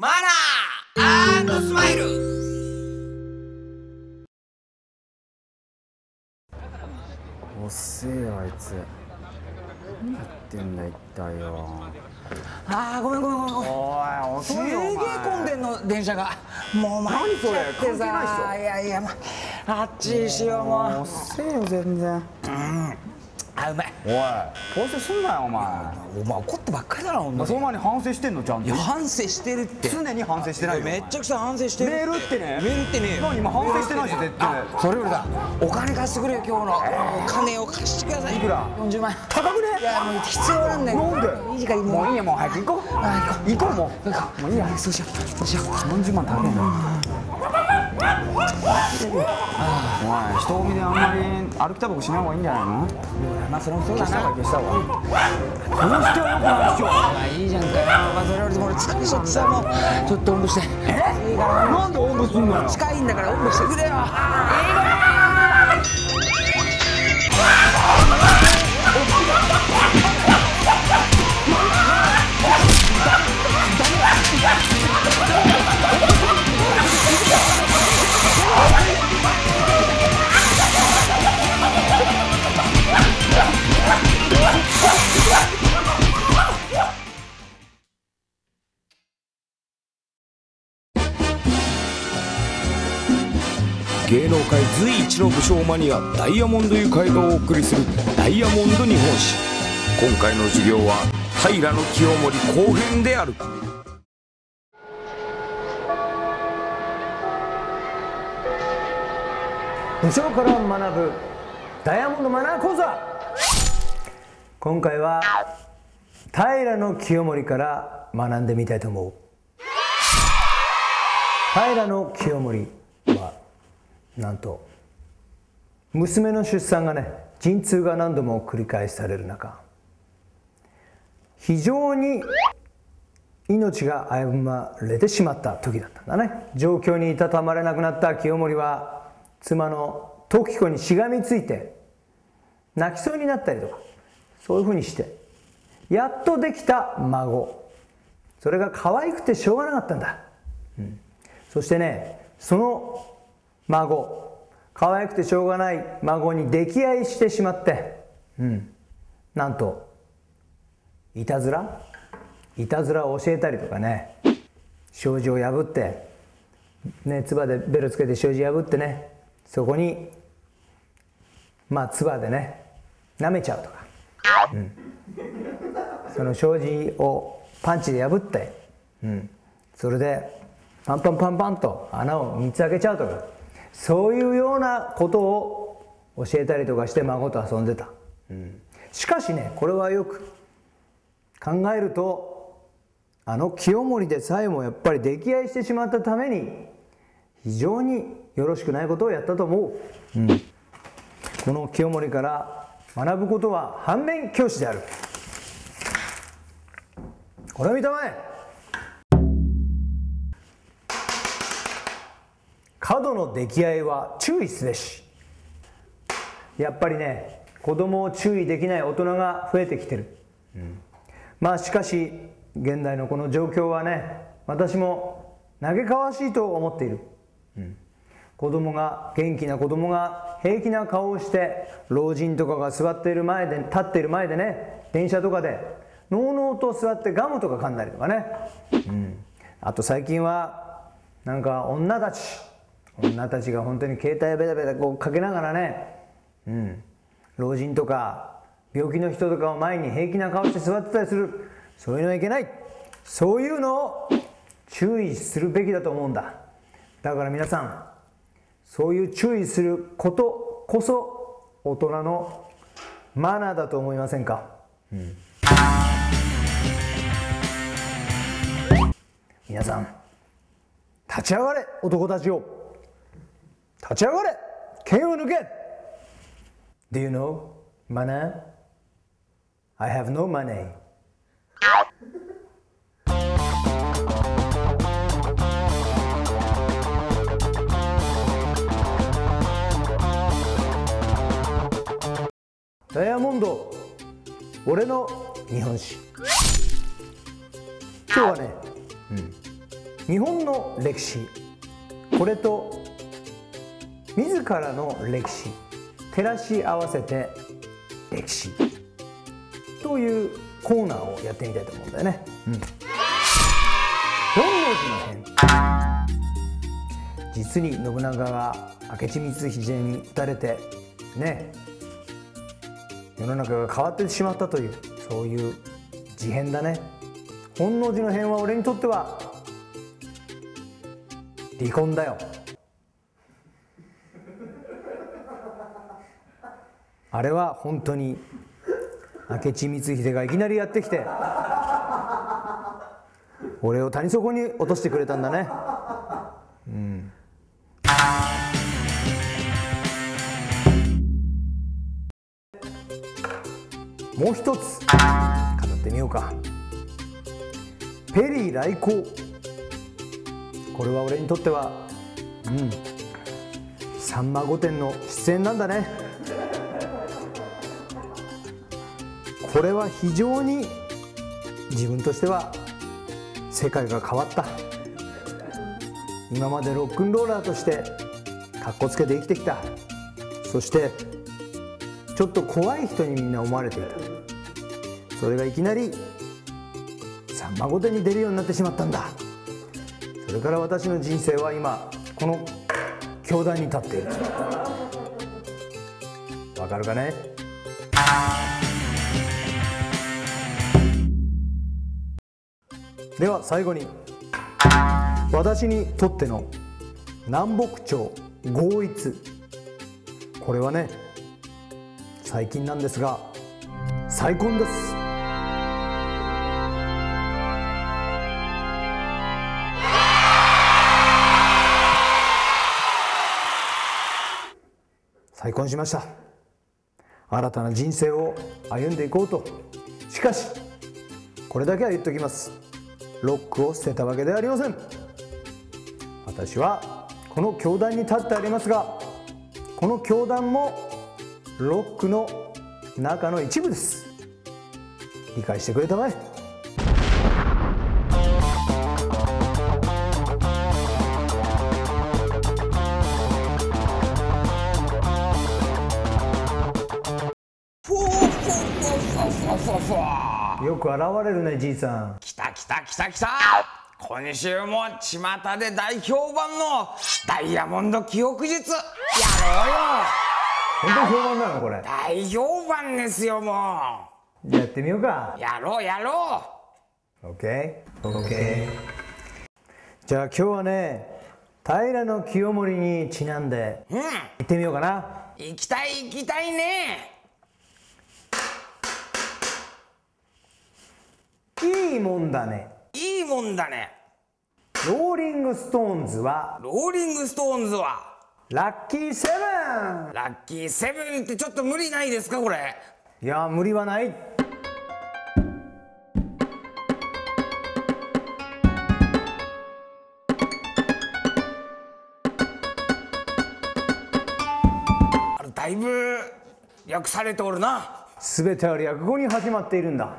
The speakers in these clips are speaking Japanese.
マナースマイル。遅えよあいつ。何やってんだ一体よ。あーごめんごめんごめんごめん。おいすげえ混んでんの電車が。もう参っちゃって何それ関係ないっさいやいや、まあっちにしようもう。遅えよ全然あうまい。おい。反省すんなよお前。お前怒ってばっかりだなほんとに。そんなに反省してんのちゃんと。いや反省してるって。常に反省してないよ。めっちゃくちゃ反省してる。メールってね。メールってね何今反省してないし絶対。それよりだ。お金貸してくれよ今日の。お金を貸してください。いくら？40万。円高くね？いやもう必要なんだよ。なんで？いい時間ももういいやもう早く行こう。あ行こう。も行こう。もういいや。そうしよう。そうしよう。40万高いなおい人混みであんまり歩きタバコしない方がいいんじゃないの？まあそれもそうだな。消した方がいいどうしてはよくないでしょまあいいじゃんかよ。まあそれよりも俺疲れちゃってさもう。ちょっとおんぶして。え？なんでおんぶすんのよ？近いんだからおんぶしてくれよ芸能界随一の武将マニアダイヤモンドユカイがお送りする「ダイヤモンド日本史」今回の授業は平清盛後編である。武将から学ぶダイヤモンドマナー講座。今回は平清盛から学んでみたいと思う。平清盛なんと。娘の出産がね陣痛が何度も繰り返される中非常に命が危ぶまれてしまった時だったんだね。状況にいたたまれなくなった清盛は妻の時子にしがみついて泣きそうになったりとかそういうふうにしてやっとできた孫。それが可愛くてしょうがなかったんだ、うん。そしてねその孫。可愛くてしょうがない孫に溺愛してしまって、うん、なんといたずら？いたずらを教えたりとかね。障子を破って。ね唾でベルつけて障子破ってね。そこにまあ唾でね舐めちゃうとか、うん、その障子をパンチで破って、うん、それでパンパンパンパンと穴を3つ開けちゃうとか。そういうようなことを教えたりとかして孫と遊んでた、うん、しかしねこれはよく考えるとあの清盛でさえもやっぱり溺愛してしまったために非常によろしくないことをやったと思う、うん、この清盛から学ぶことは反面教師である。これを見たまえ過度の溺愛は注意すべし。やっぱりね子供を注意できない大人が増えてきてる、うん、まあしかし現代のこの状況はね私も嘆かわしいと思っている、うん、子供が元気な子供が平気な顔をして老人とかが座っている前で立っている前でね電車とかでのうのうと座ってガムとか噛んだりとかね、うん、あと最近はなんか女たち女たちが本当に携帯ベタベタこうかけながらね、うん、老人とか病気の人とかを前に平気な顔して座ってたりする。そういうのはいけない。そういうのを注意するべきだと思うんだ。だから皆さんそういう注意することこそ大人のマナーだと思いませんか、うん、皆さん立ち上がれ男たちよ立ち上がれ。剣を抜け。Do you know money? I have no money. ダイヤモンド。俺の日本史。今日はね、うん、日本の歴史。これと自らの歴史照らし合わせて歴史。というコーナーをやってみたいと思うんだよね。うん、本能寺の変？実に信長が明智光秀に撃たれてね。世の中が変わってしまったというそういう事変だね。本能寺の変は俺にとっては離婚だよあれは本当に明智光秀がいきなりやってきて俺を谷底に落としてくれたんだね。うん。もう一つ語ってみようか。ペリー来航。これは俺にとってはうん「さんま御殿」の出演なんだね。これは非常に自分としては世界が変わった。今までロックンローラーとしてかっこつけて生きてきた。そしてちょっと怖い人にみんな思われていた。それがいきなり「さんま御殿」に出るようになってしまったんだ。それから私の人生は今この教壇に立っている。わかるかね？では最後に私にとっての南北朝合一。これはね最近なんですが再婚です。再婚しました。新たな人生を歩んでいこうと。しかしこれだけは言っておきます。ロックを捨てたわけではありません。私はこの教団に立ってありますがこの教団もロックの中の一部です。理解してくれたまえ。よく現れるねじいさん。たきた。今週も巷で大評判のダイヤモンド記憶術。やろうよ。本当に評判なのこれ。大評判ですよもじゃあやってみようか。うやろうやろ OKOK じゃあ今日はね平清盛にちなんでううん。行ってみようかな。行きたい行きたいね。いいもんだねいいもんだね。ローリングストーンズは？ローリングストーンズは？ラッキーセブン。ラッキーセブンってちょっと無理ないですかこれ？いや無理はない。だいぶ略されておるな。全ては略語に始まっているんだ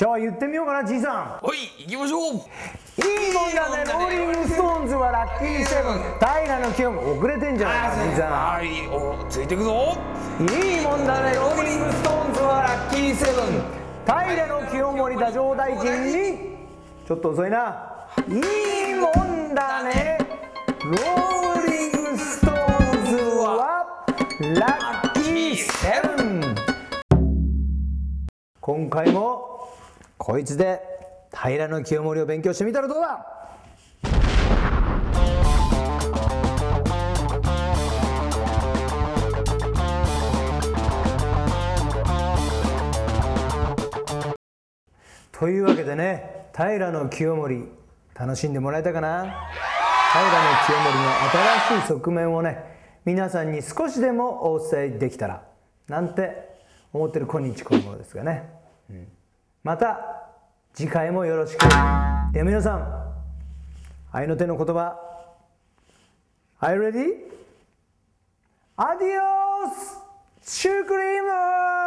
じゃあ言ってみようかなじいさん。おい行きましょう。いいもんだね。ローリングストーンズはラッキーセブン。平清盛遅れてんじゃないかじいさはいおついてくぞ。んいいもんだねローリングストーンズはラッキーセブン。平清盛太政大臣にちょっと遅いな。いいもんだね。ローリングストーンズはラッキーセブン。今回もこいつで平清盛を勉強してみたらどうだ？というわけでね平清盛楽しんでもらえたかな？平清盛の新しい側面をね皆さんに少しでもお伝えできたらなんて思ってる今日この頃ですがね、うん。また次回もよろしく。では皆さん愛の手の言葉。Are you ready? アディオスシュークリーム